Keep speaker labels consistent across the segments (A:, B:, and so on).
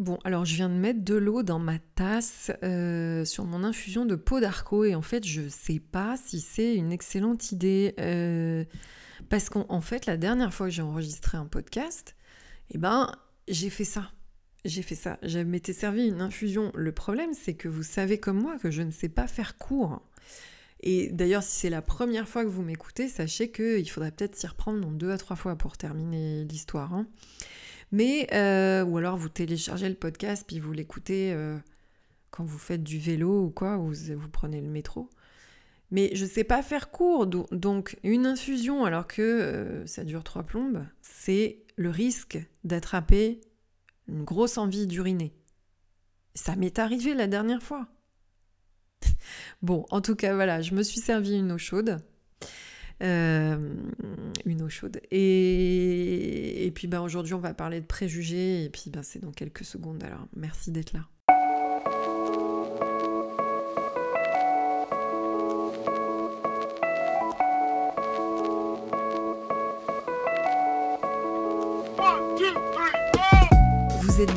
A: Bon, alors je viens de mettre de l'eau dans ma tasse euh, sur mon infusion de peau d'arco et en fait je sais pas si c'est une excellente idée euh, parce qu'en fait la dernière fois que j'ai enregistré un podcast, eh ben j'ai fait ça. J'ai fait ça. Je m'étais servi une infusion. Le problème c'est que vous savez comme moi que je ne sais pas faire court. Et d'ailleurs, si c'est la première fois que vous m'écoutez, sachez qu'il faudrait peut-être s'y reprendre dans deux à trois fois pour terminer l'histoire. Hein. Mais, euh, ou alors vous téléchargez le podcast puis vous l'écoutez euh, quand vous faites du vélo ou quoi, ou vous, prenez le métro. Mais je ne sais pas faire court, donc une infusion alors que euh, ça dure trois plombes, c'est le risque d'attraper une grosse envie d'uriner. Ça m'est arrivé la dernière fois. bon, en tout cas, voilà, je me suis servi une eau chaude. Euh, une eau chaude. Et, et puis ben, aujourd'hui, on va parler de préjugés, et puis ben, c'est dans quelques secondes. Alors, merci d'être là.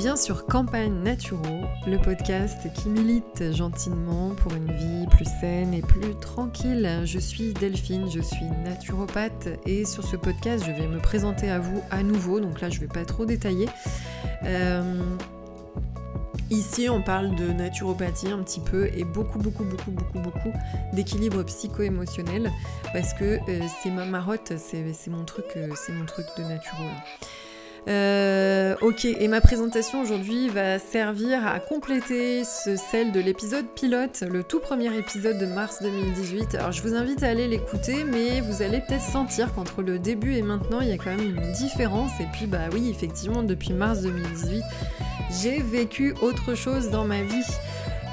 A: Bien sur Campagne Naturo, le podcast qui milite gentiment pour une vie plus saine et plus tranquille. Je suis Delphine, je suis naturopathe et sur ce podcast je vais me présenter à vous à nouveau, donc là je vais pas trop détailler. Euh, ici on parle de naturopathie un petit peu et beaucoup beaucoup beaucoup beaucoup beaucoup d'équilibre psycho-émotionnel parce que euh, c'est ma marotte, c'est mon truc, euh, c'est mon truc de naturo. Euh, ok, et ma présentation aujourd'hui va servir à compléter celle de l'épisode pilote, le tout premier épisode de mars 2018. Alors je vous invite à aller l'écouter, mais vous allez peut-être sentir qu'entre le début et maintenant, il y a quand même une différence. Et puis bah oui, effectivement, depuis mars 2018, j'ai vécu autre chose dans ma vie.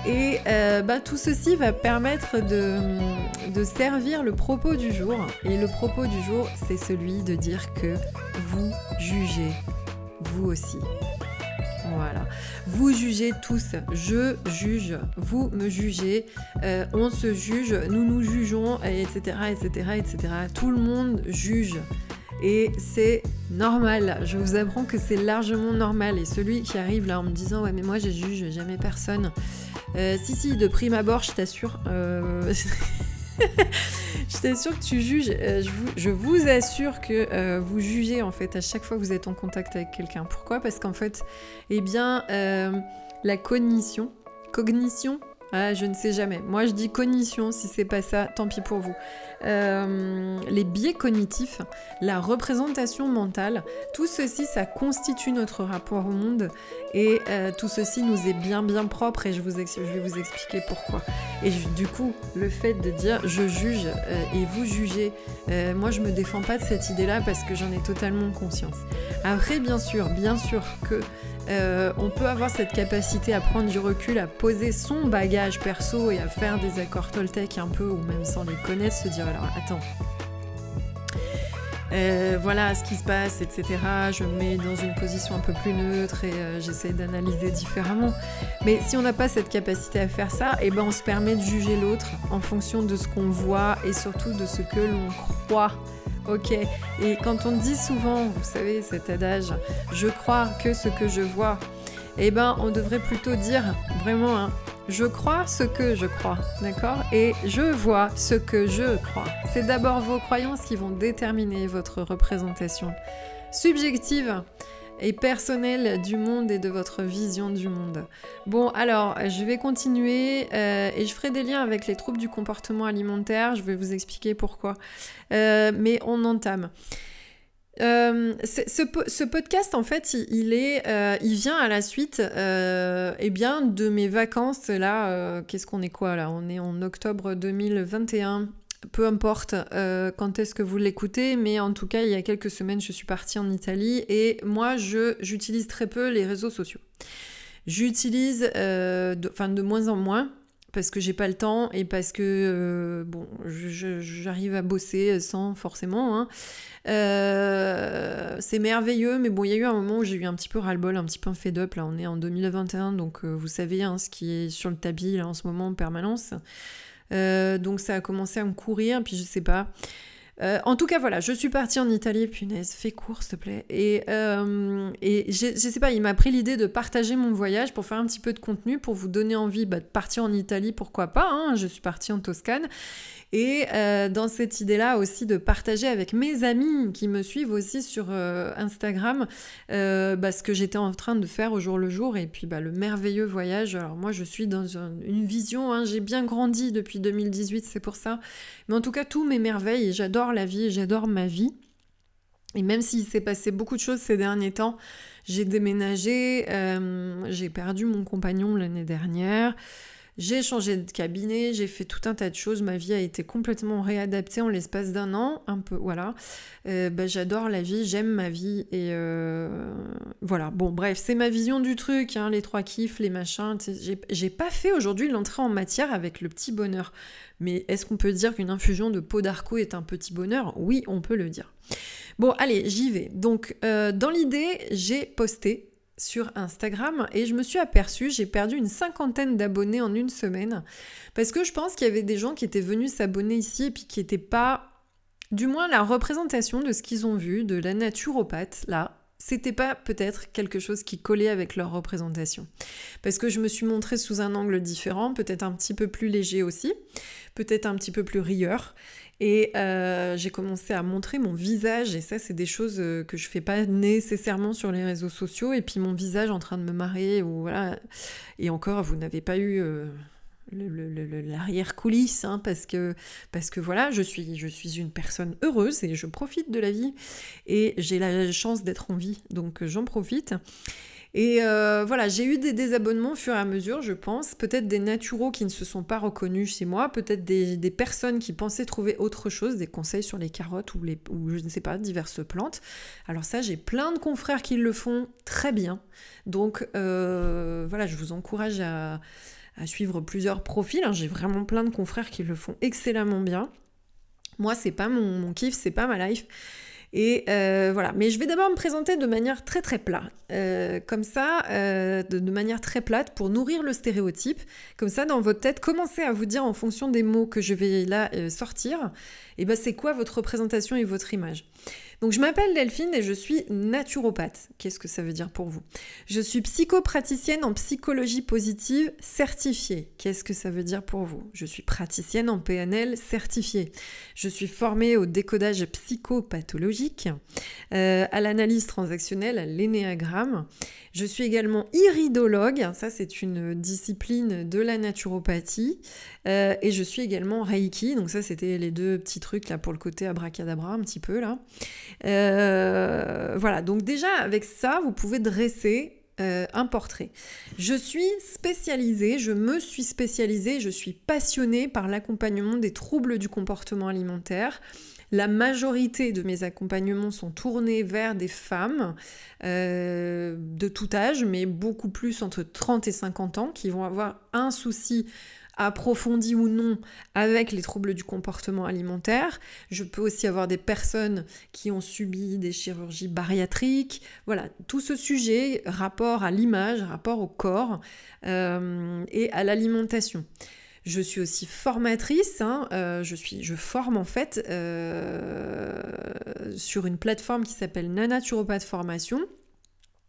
A: Et euh, bah, tout ceci va permettre de, servir le propos du jour. Et le propos du jour, c'est celui de dire que vous jugez, vous aussi. Voilà. Vous jugez tous, je juge, vous me jugez, euh, on se juge, nous nous jugeons, etc., etc., etc. Tout le monde juge. Et c'est normal, je vous apprends que c'est largement normal. Et celui qui arrive là en me disant Ouais, mais moi je juge jamais personne, euh, si, si, de prime abord, je t'assure. Euh, je t'assure que tu juges. Euh, je, vous, assure que vous jugez en fait à chaque fois que vous êtes en contact avec quelqu'un. Pourquoi? Parce qu'en fait, eh bien, la cognition, cognition, ah, je ne sais jamais. Moi, je dis cognition. Si c'est pas ça, tant pis pour vous. Euh, les biais cognitifs, la représentation mentale, tout ceci, ça constitue notre rapport au monde et euh, tout ceci nous est bien bien propre et je, vais vous expliquer pourquoi. Et du coup, le fait de dire je juge euh, et vous jugez, moi je me défends pas de cette idée-là parce que j'en ai totalement conscience. Après, bien sûr, bien sûr que on peut avoir cette capacité à prendre du recul, à poser son bagage perso et à faire des accords Toltec un peu ou même sans les connaître, se dire alors attends. Euh, voilà ce qui se passe, etc. Je me mets dans une position un peu plus neutre et euh, j'essaie d'analyser différemment. Mais si on n'a pas cette capacité à faire ça, et eh ben on se permet de juger l'autre en fonction de ce qu'on voit et surtout de ce que l'on croit. Ok, et quand on dit souvent, vous savez, cet adage, je crois que ce que je vois, eh ben on devrait plutôt dire vraiment, hein, je crois ce que je crois, d'accord? Et je vois ce que je crois. C'est d'abord vos croyances qui vont déterminer votre représentation subjective et personnelle du monde et de votre vision du monde. Bon, alors, je vais continuer euh, et je ferai des liens avec les troubles du comportement alimentaire. Je vais vous expliquer pourquoi. Euh, mais on entame. Euh, ce, podcast, en fait, il, est, euh, il vient à la suite euh, eh bien, de mes vacances. Là, qu'est-ce qu'on est quoi là? On est en octobre 2021. Peu importe quand est-ce que vous l'écoutez, mais en tout cas, il y a quelques semaines, je suis partie en Italie et moi, j'utilise très peu les réseaux sociaux. J'utilise, enfin, de moins en moins parce que j'ai pas le temps et parce que bon, j'arrive à bosser sans forcément. Hein. Euh, c'est merveilleux, mais bon, il y a eu un moment où j'ai eu un petit peu ras-le-bol, un petit peu un fed-up. Là, on est en 2021, donc euh, vous savez hein, ce qui est sur le tapis en ce moment en permanence. Euh, donc ça a commencé à me courir, puis je sais pas. Euh, en tout cas, voilà, je suis partie en Italie, punaise, fais court, s'il te plaît. Et, euh, et je, sais pas, il m'a pris l'idée de partager mon voyage pour faire un petit peu de contenu, pour vous donner envie bah, de partir en Italie, pourquoi pas. Hein. je suis partie en Toscane. Et euh, dans cette idée-là aussi de partager avec mes amis qui me suivent aussi sur euh, Instagram euh, bah, ce que j'étais en train de faire au jour le jour et puis bah, le merveilleux voyage. Alors moi je suis dans une vision, hein, j'ai bien grandi depuis 2018, c'est pour ça. Mais en tout cas tout m'émerveille et j'adore la vie j'adore ma vie. Et même s'il s'est passé beaucoup de choses ces derniers temps, j'ai déménagé, j'ai perdu mon compagnon l'année dernière. J'ai changé de cabinet, j'ai fait tout un tas de choses, ma vie a été complètement réadaptée en l'espace d'un an, un peu, voilà. Euh, bah, j'adore la vie, j'aime ma vie, et euh, voilà. Bon, bref, c'est ma vision du truc, hein, les trois kiffs, les machins. J'ai pas fait aujourd'hui l'entrée en matière avec le petit bonheur. Mais est-ce qu'on peut dire qu'une infusion de peau d'arco est un petit bonheur? Oui, on peut le dire. Bon, allez, j'y vais. Donc, euh, dans l'idée, j'ai posté sur Instagram et je me suis aperçue, j'ai perdu une cinquantaine d'abonnés en une semaine parce que je pense qu'il y avait des gens qui étaient venus s'abonner ici et puis qui n'étaient pas, du moins la représentation de ce qu'ils ont vu, de la naturopathe là, c'était pas peut-être quelque chose qui collait avec leur représentation. Parce que je me suis montrée sous un angle différent, peut-être un petit peu plus léger aussi, peut-être un petit peu plus rieur. Et euh, j'ai commencé à montrer mon visage, et ça, c'est des choses euh, que je fais pas nécessairement sur les réseaux sociaux. Et puis mon visage en train de me marrer, ou voilà. Et encore, vous n'avez pas eu euh, l'arrière-coulisse, hein, parce, que, parce que voilà, je suis, je suis une personne heureuse et je profite de la vie. Et j'ai la chance d'être en vie, donc j'en profite. Et euh, voilà, j'ai eu des désabonnements au fur et à mesure, je pense. Peut-être des naturaux qui ne se sont pas reconnus chez moi, peut-être des, personnes qui pensaient trouver autre chose, des conseils sur les carottes ou, les, ou je ne sais pas, diverses plantes. Alors ça, j'ai plein de confrères qui le font très bien. Donc euh, voilà, je vous encourage à, suivre plusieurs profils. Hein. J'ai vraiment plein de confrères qui le font excellemment bien. Moi, c'est pas mon, mon kiff, c'est pas ma life. Et euh, voilà, mais je vais d'abord me présenter de manière très très plate, euh, comme ça, euh, de, de, manière très plate pour nourrir le stéréotype. Comme ça, dans votre tête, commencez à vous dire en fonction des mots que je vais là sortir, et eh ben c'est quoi votre représentation et votre image? Donc je m'appelle Delphine et je suis naturopathe. Qu'est-ce que ça veut dire pour vous? Je suis psychopraticienne en psychologie positive certifiée. Qu'est-ce que ça veut dire pour vous? Je suis praticienne en PNL certifiée. Je suis formée au décodage psychopathologique, euh, à l'analyse transactionnelle, à l'énéagramme. Je suis également iridologue, ça c'est une discipline de la naturopathie, euh, et je suis également Reiki, donc ça c'était les deux petits trucs là pour le côté abracadabra un petit peu là. Euh, voilà, donc déjà avec ça vous pouvez dresser euh, un portrait. Je suis spécialisée, je me suis spécialisée, je suis passionnée par l'accompagnement des troubles du comportement alimentaire. La majorité de mes accompagnements sont tournés vers des femmes euh, de tout âge, mais beaucoup plus entre 30 et 50 ans, qui vont avoir un souci approfondi ou non avec les troubles du comportement alimentaire. Je peux aussi avoir des personnes qui ont subi des chirurgies bariatriques. Voilà, tout ce sujet, rapport à l'image, rapport au corps euh, et à l'alimentation. Je suis aussi formatrice, hein, euh, je, suis, forme en fait euh, sur une plateforme qui s'appelle Nanaturopathe Formation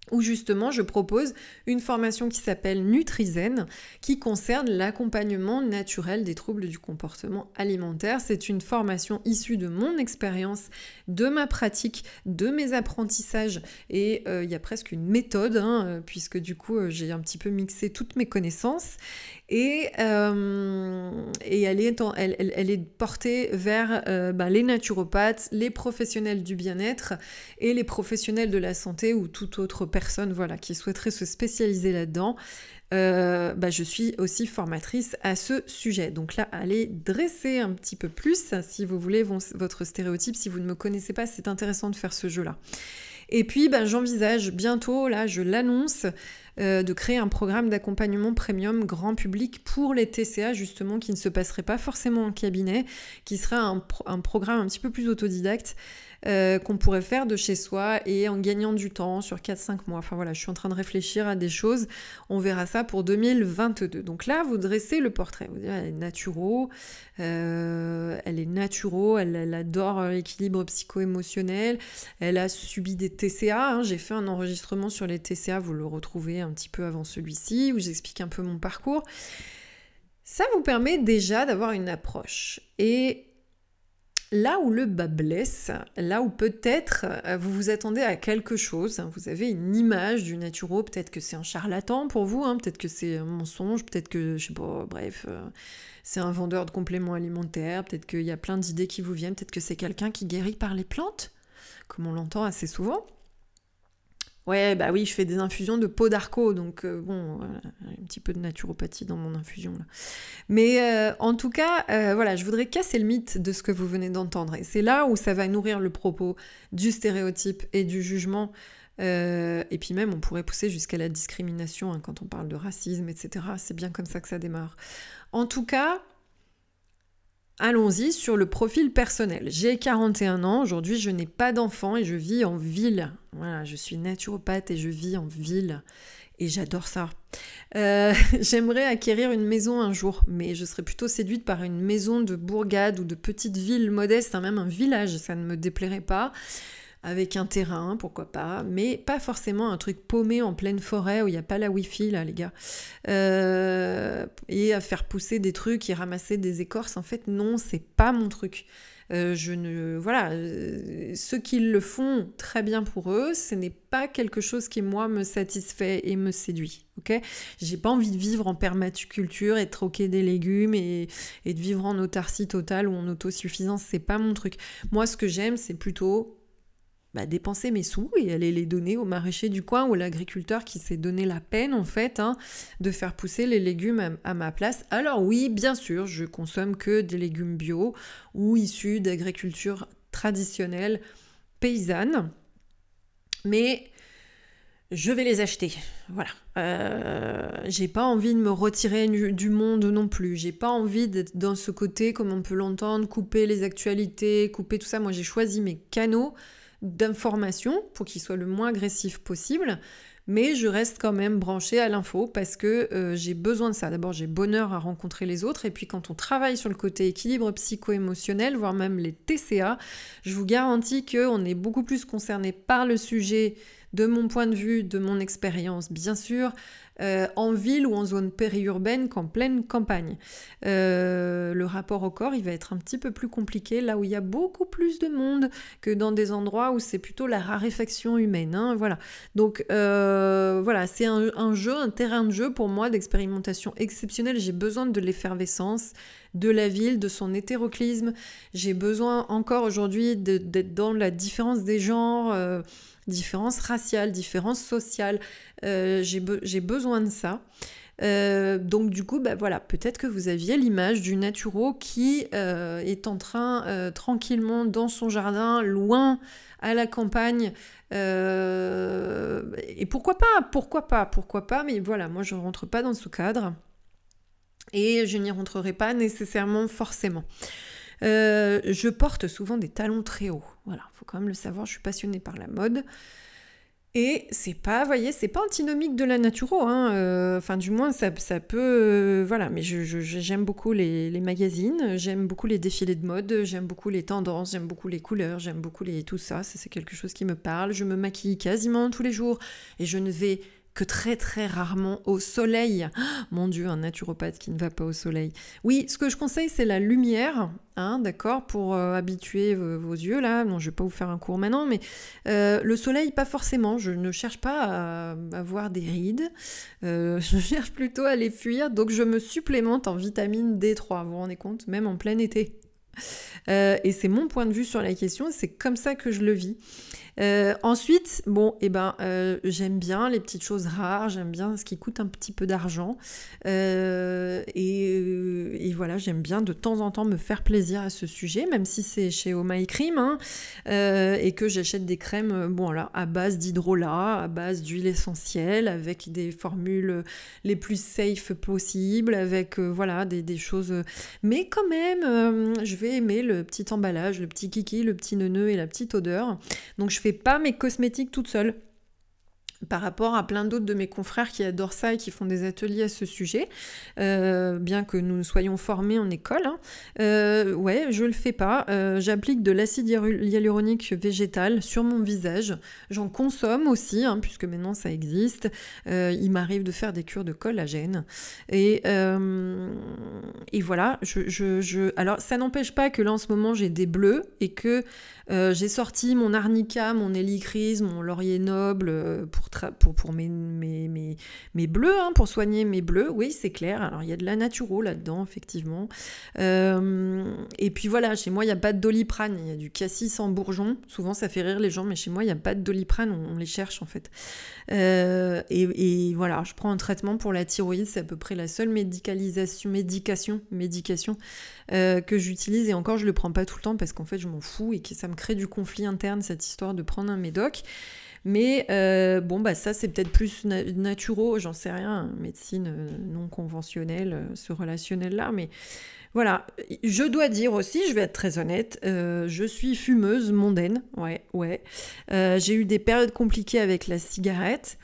A: où justement je propose une formation qui s'appelle Nutrizen, qui concerne l'accompagnement naturel des troubles du comportement alimentaire. C'est une formation issue de mon expérience, de ma pratique, de mes apprentissages, et euh, il y a presque une méthode, hein, puisque du coup euh, j'ai un petit peu mixé toutes mes connaissances, et, et elle, est portée vers bah, les naturopathes, les professionnels du bien-être et les professionnels de la santé ou toute autre personne voilà, qui souhaiterait se spécialiser là-dedans, euh, bah, je suis aussi formatrice à ce sujet. Donc là, allez dresser un petit peu plus, si vous voulez, votre stéréotype. Si vous ne me connaissez pas, c'est intéressant de faire ce jeu-là. Et puis, bah, j'envisage bientôt, là, je l'annonce, euh, de créer un programme d'accompagnement premium grand public pour les TCA, justement, qui ne se passerait pas forcément en cabinet, qui sera un, un programme un petit peu plus autodidacte euh, qu'on pourrait faire de chez soi et en gagnant du temps sur 4-5 mois. Enfin voilà, je suis en train de réfléchir à des choses. On verra ça pour 2022. Donc là, vous dressez le portrait. Vous elle est naturo, euh, elle est naturo, elle, adore l'équilibre psycho-émotionnel, elle a subi des TCA. Hein. J'ai fait un enregistrement sur les TCA, vous le retrouvez un petit peu avant celui-ci, où j'explique un peu mon parcours. Ça vous permet déjà d'avoir une approche. Et là où le bas blesse, là où peut-être euh, vous vous attendez à quelque chose, vous avez une image du naturo, peut-être que c'est un charlatan pour vous, hein, peut-être que c'est un mensonge, peut-être que, je sais pas, bref, euh, c'est un vendeur de compléments alimentaires, peut-être qu'il y a plein d'idées qui vous viennent, peut-être que c'est quelqu'un qui guérit par les plantes, comme on l'entend assez souvent. Ouais, bah oui, je fais des infusions de peau d'arco, donc euh, bon, un petit peu de naturopathie dans mon infusion là. Mais euh, en tout cas, euh, voilà, je voudrais casser le mythe de ce que vous venez d'entendre. Et c'est là où ça va nourrir le propos du stéréotype et du jugement. et puis même, on pourrait pousser jusqu'à la discrimination hein, quand on parle de racisme, etc. C'est bien comme ça que ça démarre. En tout cas, Allons-y sur le profil personnel. J'ai 41 ans, aujourd'hui je n'ai pas d'enfant et je vis en ville. Voilà, je suis naturopathe et je vis en ville. Et j'adore ça. Euh, j'aimerais acquérir une maison un jour, mais je serais plutôt séduite par une maison de bourgade ou de petite ville modeste, hein, même un village, ça ne me déplairait pas avec un terrain, pourquoi pas, mais pas forcément un truc paumé en pleine forêt où il n'y a pas la wifi là les gars. Euh, et à faire pousser des trucs et ramasser des écorces, en fait non, c'est pas mon truc. Euh, je ne voilà, euh, ceux qui le font très bien pour eux, ce n'est pas quelque chose qui moi me satisfait et me séduit. Ok, j'ai pas envie de vivre en permaculture et de troquer des légumes et, et de vivre en autarcie totale ou en autosuffisance, c'est pas mon truc. Moi, ce que j'aime, c'est plutôt bah, dépenser mes sous et aller les donner au maraîcher du coin ou l'agriculteur qui s'est donné la peine en fait hein, de faire pousser les légumes à, ma place. Alors oui, bien sûr, je consomme que des légumes bio ou issus d'agriculture traditionnelle paysanne, mais je vais les acheter. Voilà. Euh, j'ai pas envie de me retirer du, monde non plus. J'ai pas envie d'être dans ce côté, comme on peut l'entendre, couper les actualités, couper tout ça. Moi, j'ai choisi mes canaux d'information pour qu'il soit le moins agressif possible, mais je reste quand même branchée à l'info parce que euh, j'ai besoin de ça. D'abord, j'ai bonheur à rencontrer les autres, et puis quand on travaille sur le côté équilibre psycho-émotionnel, voire même les TCA, je vous garantis qu'on est beaucoup plus concerné par le sujet de mon point de vue, de mon expérience, bien sûr, euh, en ville ou en zone périurbaine qu'en pleine campagne. Euh, le rapport au corps, il va être un petit peu plus compliqué là où il y a beaucoup plus de monde que dans des endroits où c'est plutôt la raréfaction humaine. Hein, voilà. Donc euh, voilà, c'est un, un, jeu, un terrain de jeu pour moi d'expérimentation exceptionnelle. J'ai besoin de l'effervescence de la ville, de son hétéroclisme. J'ai besoin encore aujourd'hui d'être dans la différence des genres différences raciales, différences sociales. Euh, j'ai besoin de ça. Euh, donc du coup, bah, voilà, peut-être que vous aviez l'image du naturo qui euh, est en train tranquillement dans son jardin, loin à la campagne. et pourquoi pas, pourquoi pas, pourquoi pas, mais voilà, moi je ne rentre pas dans ce cadre. Et je n'y rentrerai pas nécessairement forcément. Euh, je porte souvent des talons très hauts. Voilà, faut quand même le savoir, je suis passionnée par la mode. Et c'est pas, voyez, c'est pas antinomique de la naturo, hein. Euh, enfin, du moins, ça, ça peut. Euh, voilà, mais j'aime beaucoup les, magazines, j'aime beaucoup les défilés de mode, j'aime beaucoup les tendances, j'aime beaucoup les couleurs, j'aime beaucoup les, tout ça. Ça, c'est quelque chose qui me parle. Je me maquille quasiment tous les jours et je ne vais que très très rarement au soleil. mon Dieu, un naturopathe qui ne va pas au soleil. Oui, ce que je conseille, c'est la lumière, hein, d'accord, pour euh, habituer vos, yeux là. Non, je vais pas vous faire un cours maintenant, mais euh, le soleil, pas forcément. Je ne cherche pas à avoir des rides. Euh, je cherche plutôt à les fuir. Donc je me supplémente en vitamine D3. Vous vous rendez compte, même en plein été. et c'est mon point de vue sur la question. C'est comme ça que je le vis. Euh, ensuite, bon, et eh ben, euh, j'aime bien les petites choses rares, j'aime bien ce qui coûte un petit peu d'argent. Euh, et, voilà, j'aime bien de temps en temps me faire plaisir à ce sujet, même si c'est chez Oh My Cream, et que j'achète des crèmes, bon, alors, à base d'hydrolat, à base d'huile essentielle, avec des formules les plus safe possibles, avec, voilà, des, des, choses. Mais quand même, je vais aimer le petit emballage, le petit kiki, le petit neuneu et la petite odeur. Donc je fais pas mes cosmétiques toute seule par rapport à plein d'autres de mes confrères qui adorent ça et qui font des ateliers à ce sujet, euh, bien que nous soyons formés en école. Hein. Euh, ouais, je le fais pas. Euh, j'applique de l'acide hyaluronique végétal sur mon visage. J'en consomme aussi, hein, puisque maintenant ça existe. il m'arrive de faire des cures de collagène. Et, voilà, je, je... alors ça n'empêche pas que là en ce moment j'ai des bleus et que j'ai sorti mon arnica, mon hélicryse, mon laurier noble pour pour, pour mes, mes, mes, bleus, hein, pour soigner mes bleus, oui, c'est clair. Alors, il y a de la naturo là-dedans, effectivement. Euh, et puis voilà, chez moi, il n'y a pas de doliprane, il y a du cassis en bourgeon. Souvent, ça fait rire les gens, mais chez moi, il n'y a pas de doliprane, on, les cherche en fait. Euh, et, voilà, je prends un traitement pour la thyroïde, c'est à peu près la seule médicalisation, médication, médication euh, que j'utilise. Et encore, je le prends pas tout le temps parce qu'en fait, je m'en fous et que ça me crée du conflit interne, cette histoire de prendre un médoc. Mais euh, bon, bah ça, c'est peut-être plus naturel, j'en sais rien, médecine euh, non conventionnelle, euh, ce relationnel-là. Mais voilà, je dois dire aussi, je vais être très honnête, je suis fumeuse mondaine, ouais, ouais. j'ai eu des périodes compliquées avec la cigarette.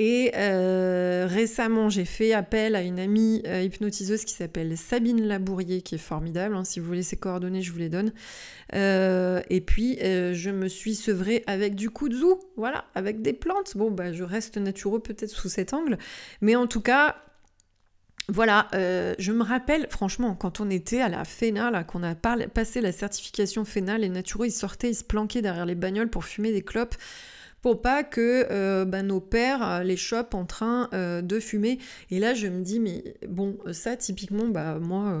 A: Et euh, récemment, j'ai fait appel à une amie euh, hypnotiseuse qui s'appelle Sabine Labourier, qui est formidable. Hein. si vous voulez ses coordonnées, je vous les donne. Euh, et puis, je me suis sevrée avec du kudzu, voilà, avec des plantes. Bon, bah, je reste naturel peut-être sous cet angle. Mais en tout cas, voilà, je me rappelle, franchement, quand on était à la FENA, qu'on a passé la certification FENA, les naturaux, ils sortaient, ils se planquaient derrière les bagnoles pour fumer des clopes pour pas que euh, bah, nos pères euh, les chopent en train euh, de fumer. Et là, je me dis, mais bon, ça, typiquement, bah, moi,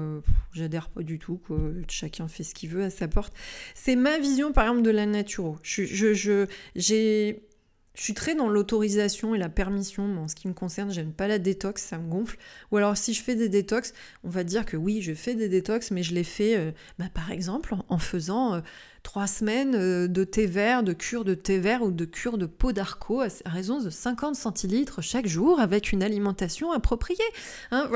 A: j'adhère pas du tout, chacun fait ce qu'il veut à sa porte. C'est ma vision, par exemple, de la nature. Je suis très dans l'autorisation et la permission, mais en ce qui me concerne, j'aime pas la détox, ça me gonfle. Ou alors si je fais des détox, on va dire que oui, je fais des détox, mais je les fais, bah, par exemple, en faisant trois semaines euh, de thé vert, de cure de thé vert ou de cure de peau d'arco à raison de 50 centilitres chaque jour avec une alimentation appropriée. Hein.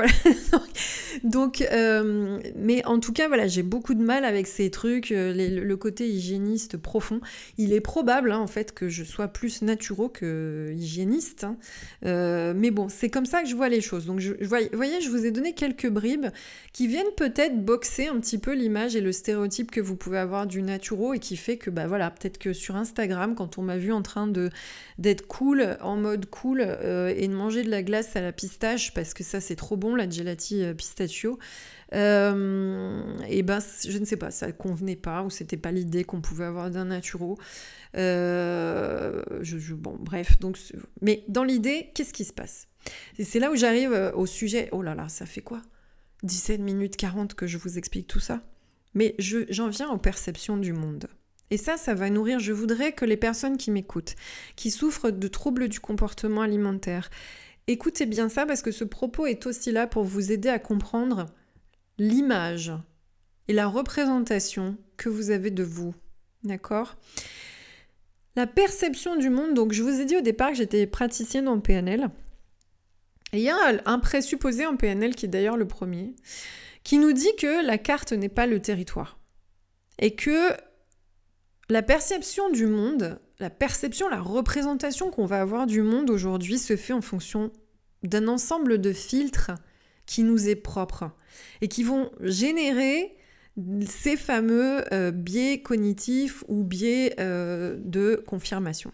A: Donc, euh, mais en tout cas, voilà, j'ai beaucoup de mal avec ces trucs, euh, le côté hygiéniste profond. Il est probable, hein, en fait, que je sois plus naturo que hygiéniste. Hein. mais bon, c'est comme ça que je vois les choses. Donc, je, voyez, je vous ai donné quelques bribes qui viennent peut-être boxer un petit peu l'image et le stéréotype que vous pouvez avoir du et qui fait que bah voilà peut-être que sur Instagram quand on m'a vu en train de d'être cool en mode cool euh, et de manger de la glace à la pistache parce que ça c'est trop bon la gelati euh, pistachio euh, et ben je ne sais pas ça convenait pas ou c'était pas l'idée qu'on pouvait avoir d'un naturo bon bref donc mais dans l'idée qu'est-ce qui se passe? C'est là où j'arrive au sujet. Oh là là ça fait quoi? 17 minutes 40 que je vous explique tout ça mais j'en viens aux perceptions du monde. Et ça, ça va nourrir. Je voudrais que les personnes qui m'écoutent, qui souffrent de troubles du comportement alimentaire, écoutez bien ça parce que ce propos est aussi là pour vous aider à comprendre l'image et la représentation que vous avez de vous. D'accord? La perception du monde, donc je vous ai dit au départ que j'étais praticienne en PNL. Et il y a un présupposé en PNL qui est d'ailleurs le premier qui nous dit que la carte n'est pas le territoire. Et que la perception du monde, la perception, la représentation qu'on va avoir du monde aujourd'hui se fait en fonction d'un ensemble de filtres qui nous est propre et qui vont générer ces fameux euh, biais cognitifs ou biais euh, de confirmation.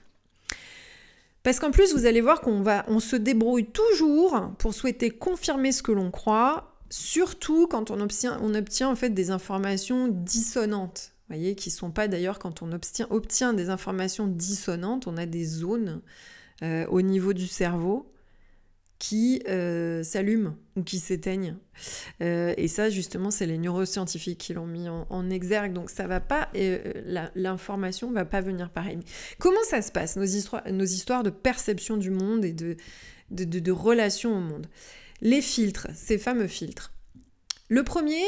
A: Parce qu'en plus, vous allez voir qu'on va, on se débrouille toujours pour souhaiter confirmer ce que l'on croit surtout quand on obtient, on obtient en fait des informations dissonantes. Voyez, qui sont pas d'ailleurs quand on obtient, obtient, des informations dissonantes, on a des zones euh, au niveau du cerveau qui euh, s'allument ou qui s'éteignent. Euh, et ça, justement, c'est les neuroscientifiques qui l'ont mis en, exergue. Donc, ça va pas, euh, l'information va pas venir pareil. Comment ça se passe, nos histoires, nos histoires de perception du monde et de, de, de relation au monde? Les filtres, ces fameux filtres. Le premier,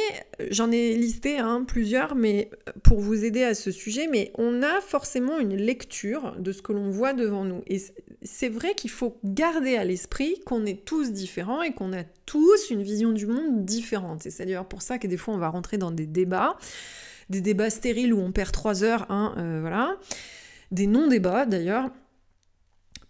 A: j'en ai listé plusieurs, mais euh, pour vous aider à ce sujet, mais on a forcément une lecture de ce que l'on voit devant nous. Et c'est vrai qu'il faut garder à l'esprit qu'on est tous différents et qu'on a tous une vision du monde différente. Et c'est d'ailleurs pour ça que des fois on va rentrer dans des débats, des débats stériles où on perd trois heures, hein, euh, voilà, des non-débats d'ailleurs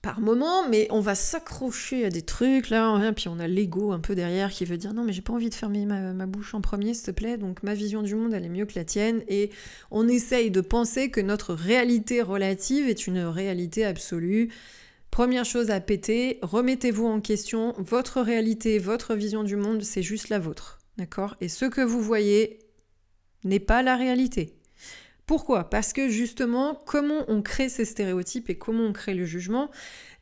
A: par moment, mais on va s'accrocher à des trucs là, hein, puis on a l'ego un peu derrière qui veut dire non mais j'ai pas envie de fermer ma, bouche en premier s'il te plaît, donc ma vision du monde elle est mieux que la tienne, et on essaye de penser que notre réalité relative est une réalité absolue. Première chose à péter, remettez-vous en question, votre réalité, votre vision du monde, c'est juste la vôtre, d'accord? Et ce que vous voyez n'est pas la réalité. Pourquoi? Parce que justement, comment on crée ces stéréotypes et comment on crée le jugement?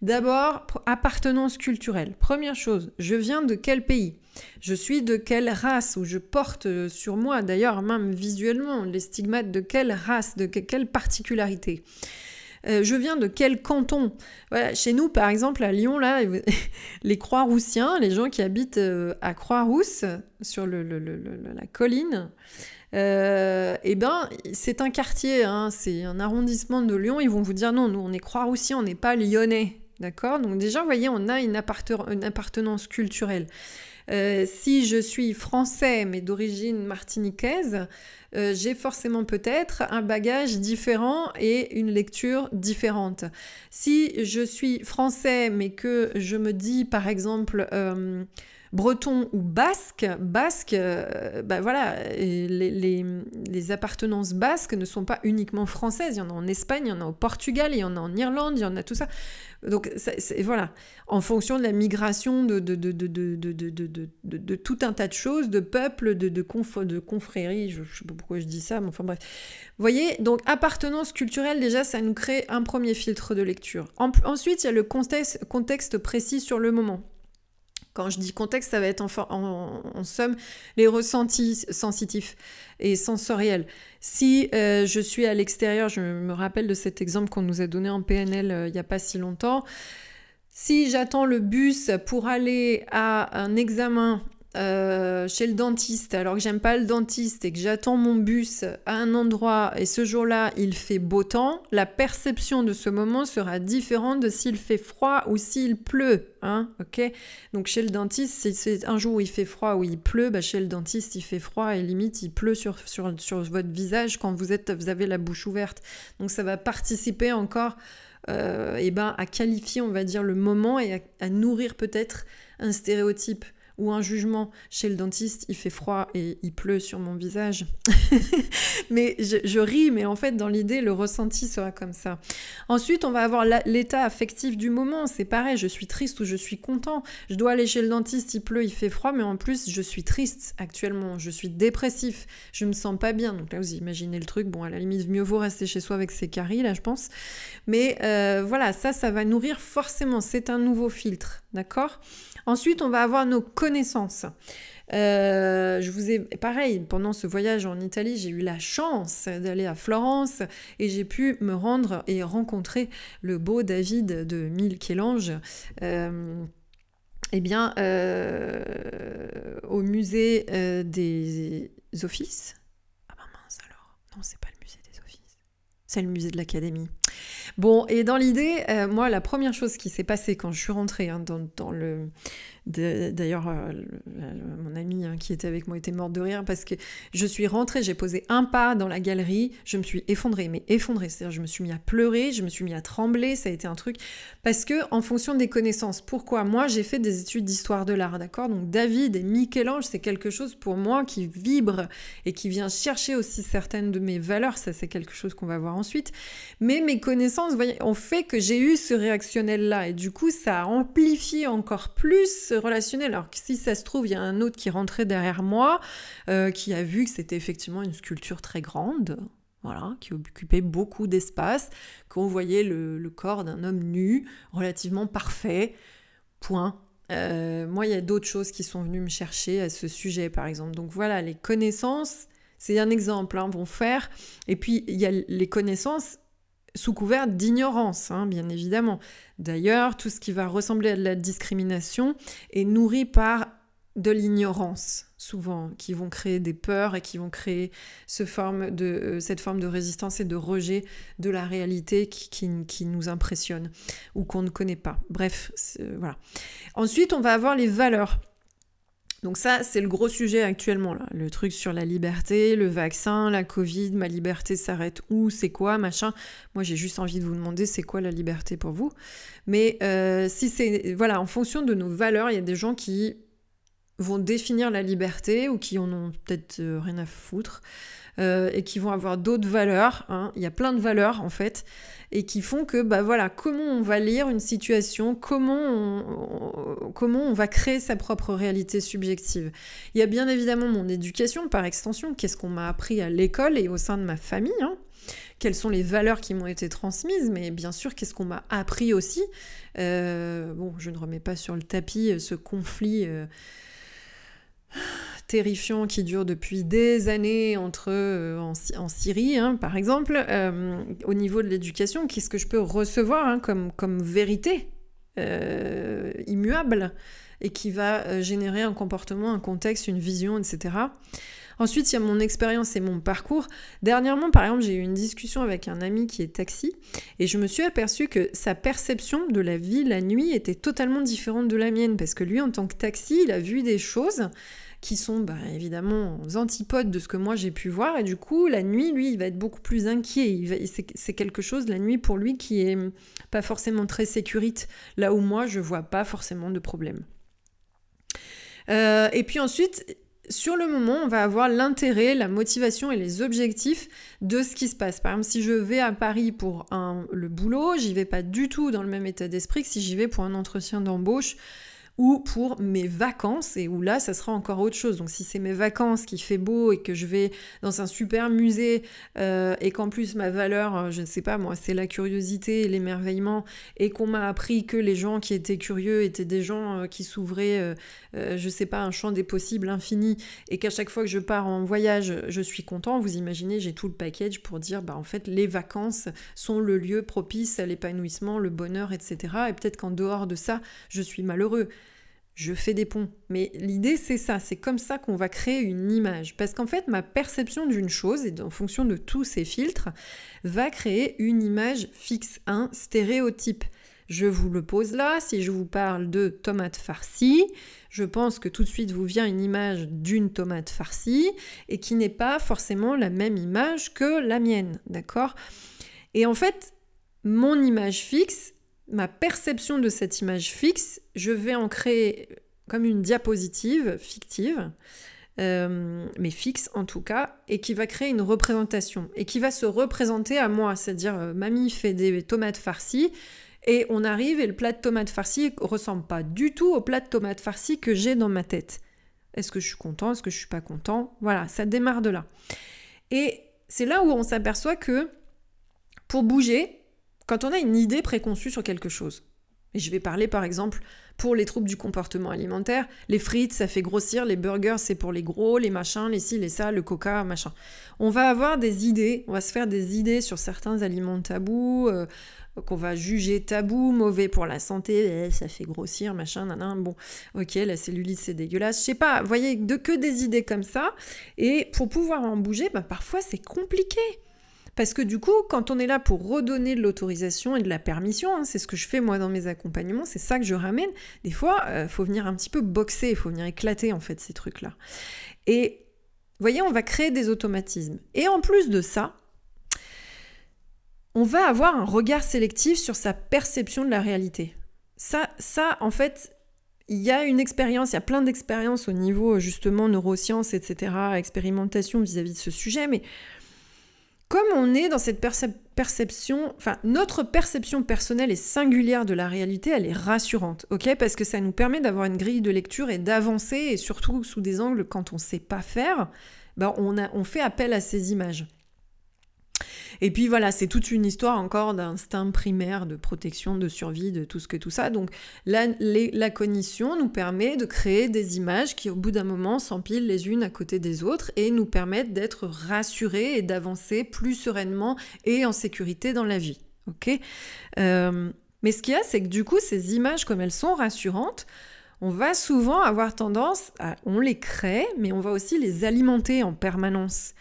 A: D'abord, appartenance culturelle. Première chose, je viens de quel pays? Je suis de quelle race Ou je porte euh, sur moi, d'ailleurs même visuellement, les stigmates de quelle race, de quelle particularité? Euh, je viens de quel canton? Chez nous, par exemple, à Lyon, là, les Croix-Roussiens, les gens qui habitent euh, à Croix-Rousse, sur la colline, euh, eh ben, c'est un quartier, hein, c'est un arrondissement de Lyon. Ils vont vous dire non, nous on est Croix-Roussien, on n'est pas lyonnais. D'accord? Donc, déjà, vous voyez, on a une, appartenance culturelle. Euh, si je suis français mais d'origine martiniquaise, euh, j'ai forcément peut-être un bagage différent et une lecture différente. Si je suis français mais que je me dis par exemple breton ou basque, basque, euh, bah voilà, les, appartenances basques ne sont pas uniquement françaises. Il y en a en Espagne, il y en a au Portugal, il y en a en Irlande, il y en a tout ça. Donc voilà, en fonction de la migration de, de, de, de, tout un tas de choses, de peuples, de, de, de confréries, je ne sais pas pourquoi je dis ça, mais enfin bref. Vous voyez, donc appartenance culturelle, déjà, ça nous crée un premier filtre de lecture. ensuite, il y a le contexte, contexte précis sur le moment. Quand je dis contexte, ça va être en, somme les ressentis sensitifs et sensoriels. Si euh, je suis à l'extérieur, je me rappelle de cet exemple qu'on nous a donné en PNL euh, il n'y a pas si longtemps. Si j'attends le bus pour aller à un examen euh, chez le dentiste alors que j'aime pas le dentiste et que j'attends mon bus à un endroit et ce jour-là il fait beau temps, la perception de ce moment sera différente de s'il fait froid ou s'il pleut. Hein, ok? Donc chez le dentiste, si c'est un jour où il fait froid ou il pleut, bah chez le dentiste il fait froid et limite il pleut sur, sur, sur votre visage quand vous, êtes, vous avez la bouche ouverte. Donc ça va participer encore euh, eh ben, à qualifier, on va dire, le moment et à nourrir peut-être un stéréotype ou un jugement chez le dentiste, il fait froid et il pleut sur mon visage. mais je, ris, mais en fait, dans l'idée, le ressenti sera comme ça. Ensuite, on va avoir l'état affectif du moment. C'est pareil, je suis triste ou je suis content. Je dois aller chez le dentiste, il pleut, il fait froid, mais en plus, je suis triste actuellement. Je suis dépressif. Je me sens pas bien. Donc là, vous imaginez le truc. Bon, à la limite, mieux vaut rester chez soi avec ses caries, là, je pense. Mais euh, voilà, ça, ça va nourrir forcément. C'est un nouveau filtre. D'accord? Ensuite, on va avoir nos connaissances. Euh, je vous ai, pareil, pendant ce voyage en Italie, j'ai eu la chance d'aller à Florence et j'ai pu me rendre et rencontrer le beau David de Michel-Ange. Euh, eh bien, euh, au musée des offices. Ah ben mince alors, non, c'est pas le musée des offices, c'est le musée de l'Académie. Bon, et dans l'idée, moi, la première chose qui s'est passée quand je suis rentrée hein, dans, le, D'ailleurs, euh, mon ami hein, qui était avec moi était morte de rire parce que je suis rentrée, j'ai posé un pas dans la galerie, je me suis effondrée, mais effondrée, c'est-à-dire je me suis mis à pleurer, je me suis mis à trembler, ça a été un truc. Parce que en fonction des connaissances, pourquoi? Moi j'ai fait des études d'histoire de l'art, d'accord? Donc David et Michel-Ange, c'est quelque chose pour moi qui vibre et qui vient chercher aussi certaines de mes valeurs, ça c'est quelque chose qu'on va voir ensuite. Mais mes connaissances, voyez, ont fait que j'ai eu ce réactionnel là et du coup ça a amplifié encore plus relationnel. Alors que si ça se trouve, il y a un autre qui rentrait derrière moi, euh, qui a vu que c'était effectivement une sculpture très grande, voilà, qui occupait beaucoup d'espace, qu'on voyait le, corps d'un homme nu, relativement parfait, point. Euh, moi, il y a d'autres choses qui sont venues me chercher à ce sujet, par exemple. Donc voilà, les connaissances, c'est un exemple, hein, vont faire. Et puis, il y a les connaissances sous couvert d'ignorance, hein, bien évidemment. D'ailleurs, tout ce qui va ressembler à de la discrimination est nourri par de l'ignorance, souvent, qui vont créer des peurs et qui vont créer ce forme de, euh, cette forme de résistance et de rejet de la réalité qui, qui, nous impressionne ou qu'on ne connaît pas. Bref, voilà. Ensuite, on va avoir les valeurs. Donc ça, c'est le gros sujet actuellement. Le truc sur la liberté, le vaccin, la Covid, ma liberté s'arrête où, c'est quoi, machin. Moi, j'ai juste envie de vous demander, c'est quoi la liberté pour vous? Mais euh, si c'est... Voilà, en fonction de nos valeurs, il y a des gens qui vont définir la liberté ou qui en ont peut-être euh, rien à foutre euh, et qui vont avoir d'autres valeurs. Hein. Il y a plein de valeurs en fait et qui font que bah voilà comment on va lire une situation, comment on, comment on va créer sa propre réalité subjective. Il y a bien évidemment mon éducation par extension, qu'est-ce qu'on m'a appris à l'école et au sein de ma famille. Hein. quelles sont les valeurs qui m'ont été transmises, mais bien sûr, qu'est-ce qu'on m'a appris aussi. Euh, bon, je ne remets pas sur le tapis ce conflit terrifiant qui dure depuis des années entre euh, en, Syrie, hein, par exemple, euh, au niveau de l'éducation, qu'est-ce que je peux recevoir hein, comme, vérité euh, immuable et qui va générer un comportement, un contexte, une vision, etc. Ensuite, il y a mon expérience et mon parcours. Dernièrement, par exemple, j'ai eu une discussion avec un ami qui est taxi et je me suis aperçue que sa perception de la vie la nuit était totalement différente de la mienne parce que lui, en tant que taxi, il a vu des choses qui sont bah, évidemment antipodes de ce que moi j'ai pu voir. Et du coup, la nuit, lui, il va être beaucoup plus inquiet. C'est quelque chose, la nuit, pour lui, qui est pas forcément très sécurite, là où moi, je vois pas forcément de problème. Euh, et puis ensuite, sur le moment, on va avoir l'intérêt, la motivation et les objectifs de ce qui se passe. Par exemple, si je vais à Paris pour le boulot, j'y vais pas du tout dans le même état d'esprit que si j'y vais pour un entretien d'embauche ou pour mes vacances, et où là, ça sera encore autre chose. Donc si c'est mes vacances qui fait beau et que je vais dans un super musée, euh, et qu'en plus ma valeur, euh, je ne sais pas moi, c'est la curiosité et l'émerveillement, et qu'on m'a appris que les gens qui étaient curieux étaient des gens euh, qui s'ouvraient, je sais pas, un champ des possibles infini, et qu'à chaque fois que je pars en voyage, je suis content, vous imaginez, j'ai tout le package pour dire, bah en fait, les vacances sont le lieu propice à l'épanouissement, le bonheur, etc. Et peut-être qu'en dehors de ça, je suis malheureux je fais des ponts. Mais l'idée, c'est ça, c'est comme ça qu'on va créer une image. Parce qu'en fait, ma perception d'une chose, et en fonction de tous ces filtres, va créer une image fixe, un stéréotype. Je vous le pose là, si je vous parle de tomate farcie, je pense que tout de suite vous vient une image d'une tomate farcie et qui n'est pas forcément la même image que la mienne, d'accord? Et en fait, mon image fixe, ma perception de cette image fixe, je vais en créer comme une diapositive fictive, euh, mais fixe en tout cas, et qui va créer une représentation, et qui va se représenter à moi, c'est-à-dire euh, mamie fait des tomates farcies, et on arrive et le plat de tomates farcies ressemble pas du tout au plat de tomates farcies que j'ai dans ma tête. Est-ce que je suis content Est-ce que je suis pas content? Voilà, ça démarre de là. Et c'est là où on s'aperçoit que pour bouger, quand on a une idée préconçue sur quelque chose, et je vais parler par exemple pour les troubles du comportement alimentaire, les frites ça fait grossir, les burgers c'est pour les gros, les machins, les ci, les ça, le coca, machin. On va avoir des idées, on va se faire des idées sur certains aliments tabous, euh, qu'on va juger tabous, mauvais pour la santé, eh, ça fait grossir, machin, nanan, bon, ok, la cellulite c'est dégueulasse, je sais pas, vous voyez, que des idées comme ça, et pour pouvoir en bouger, bah, parfois c'est compliqué. Parce que du coup, quand on est là pour redonner de l'autorisation et de la permission, hein, c'est ce que je fais moi dans mes accompagnements, c'est ça que je ramène, des fois, il euh, faut venir un petit peu boxer, il faut venir éclater en fait ces trucs-là. Et vous voyez, on va créer des automatismes. Et en plus de ça, on va avoir un regard sélectif sur sa perception de la réalité. Ça, ça en fait, il y a une expérience, il y a plein d'expériences au niveau justement neurosciences, etc., expérimentation vis à -vis de ce sujet, mais comme on est dans cette perception, enfin notre perception personnelle et singulière de la réalité, elle est rassurante, ok? Parce que ça nous permet d'avoir une grille de lecture et d'avancer, et surtout sous des angles quand on ne sait pas faire, ben on, a, on fait appel à ces images. Et puis voilà, c'est toute une histoire encore d'instinct primaire, de protection, de survie, de tout ce que tout ça. Donc la, cognition nous permet de créer des images qui au bout d'un moment s'empilent les unes à côté des autres et nous permettent d'être rassurés et d'avancer plus sereinement et en sécurité dans la vie. Ok? Euh, Mais ce qu'il y a, c'est que du coup, ces images, comme elles sont rassurantes, on va souvent avoir tendance à, on les crée, mais on va aussi les alimenter en permanence.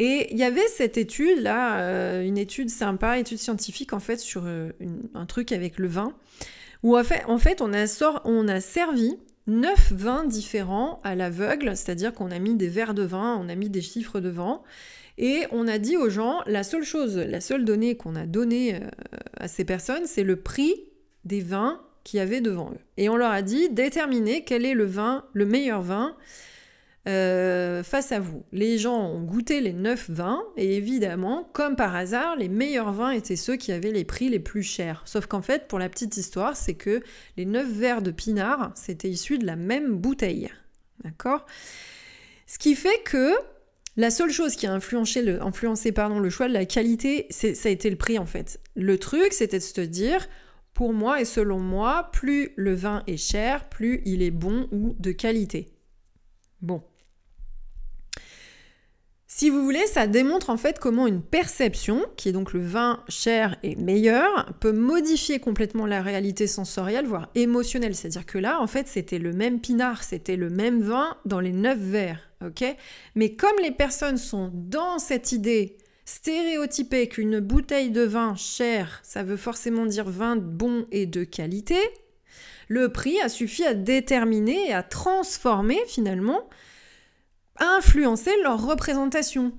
A: Et il y avait cette étude là, euh, une étude sympa, étude scientifique en fait sur euh, un truc avec le vin, où en fait, en fait on, a on a servi neuf vins différents à l'aveugle, c'est-à-dire qu'on a mis des verres de vin, on a mis des chiffres de vin, et on a dit aux gens, la seule chose, la seule donnée qu'on a donnée euh, à ces personnes, c'est le prix des vins qu'il y avait devant eux. Et on leur a dit, déterminez quel est le vin, le meilleur vin euh, face à vous. Les gens ont goûté les neuf vins et évidemment, comme par hasard, les meilleurs vins étaient ceux qui avaient les prix les plus chers. Sauf qu'en fait, pour la petite histoire, c'est que les neuf verres de pinard, c'était issu de la même bouteille. D'accord? Ce qui fait que la seule chose qui a influencé, le, influencé pardon, le choix de la qualité, ça a été le prix en fait. Le truc, c'était de se dire, pour moi et selon moi, plus le vin est cher, plus il est bon ou de qualité. Bon. Si vous voulez, ça démontre en fait comment une perception, qui est donc le vin cher et meilleur, peut modifier complètement la réalité sensorielle, voire émotionnelle. C'est-à-dire que là, en fait, c'était le même pinard, c'était le même vin dans les neuf verres, Mais comme les personnes sont dans cette idée stéréotypée qu'une bouteille de vin cher, ça veut forcément dire vin bon et de qualité, le prix a suffi à déterminer et à transformer finalement, influencer leur représentation.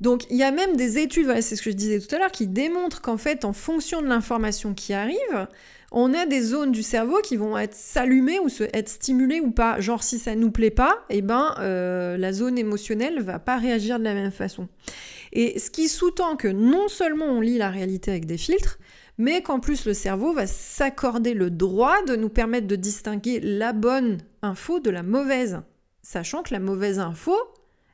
A: Donc il y a même des études, c'est ce que je disais tout à l'heure, qui démontrent qu'en fait, en fonction de l'information qui arrive, on a des zones du cerveau qui vont être s'allumer ou se, être stimulées ou pas. Genre si ça nous plaît pas, eh ben euh, la zone émotionnelle va pas réagir de la même façon. Et ce qui sous-tend que non seulement on lit la réalité avec des filtres, mais qu'en plus le cerveau va s'accorder le droit de nous permettre de distinguer la bonne info de la mauvaise, sachant que la mauvaise info,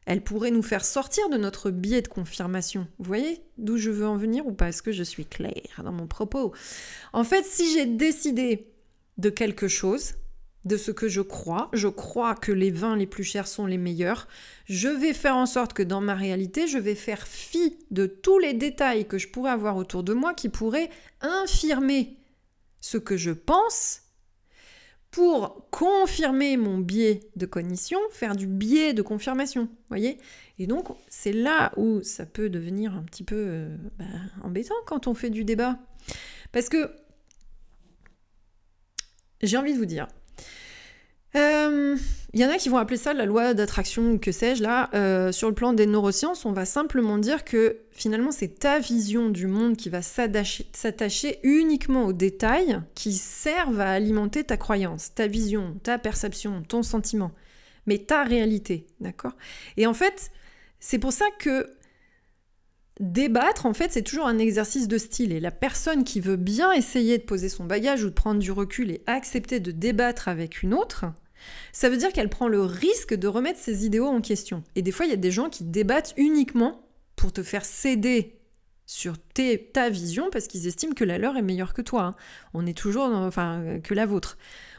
A: elle pourrait nous faire sortir de notre biais de confirmation. Vous voyez d'où je veux en venir ou pas? Est-ce que je suis claire dans mon propos? En fait, si j'ai décidé de quelque chose, de ce que je crois. Je crois que les vins les plus chers sont les meilleurs. Je vais faire en sorte que dans ma réalité, je vais faire fi de tous les détails que je pourrais avoir autour de moi qui pourraient infirmer ce que je pense pour confirmer mon biais de cognition, faire du biais de confirmation, voyez Et donc, c'est là où ça peut devenir un petit peu euh, bah, embêtant quand on fait du débat. Parce que, j'ai envie de vous dire, il euh, y en a qui vont appeler ça la loi d'attraction ou que sais-je là. Euh, sur le plan des neurosciences, on va simplement dire que finalement c'est ta vision du monde qui va s'attacher uniquement aux détails qui servent à alimenter ta croyance, ta vision, ta perception, ton sentiment, mais ta réalité, d'accord? Et en fait, c'est pour ça que débattre, en fait, c'est toujours un exercice de style. Et la personne qui veut bien essayer de poser son bagage ou de prendre du recul et accepter de débattre avec une autre, ça veut dire qu'elle prend le risque de remettre ses idéaux en question. Et des fois, il y a des gens qui débattent uniquement pour te faire céder sur ta vision parce qu'ils estiment que la leur est meilleure que toi. Hein. On est toujours, enfin, que la vôtre.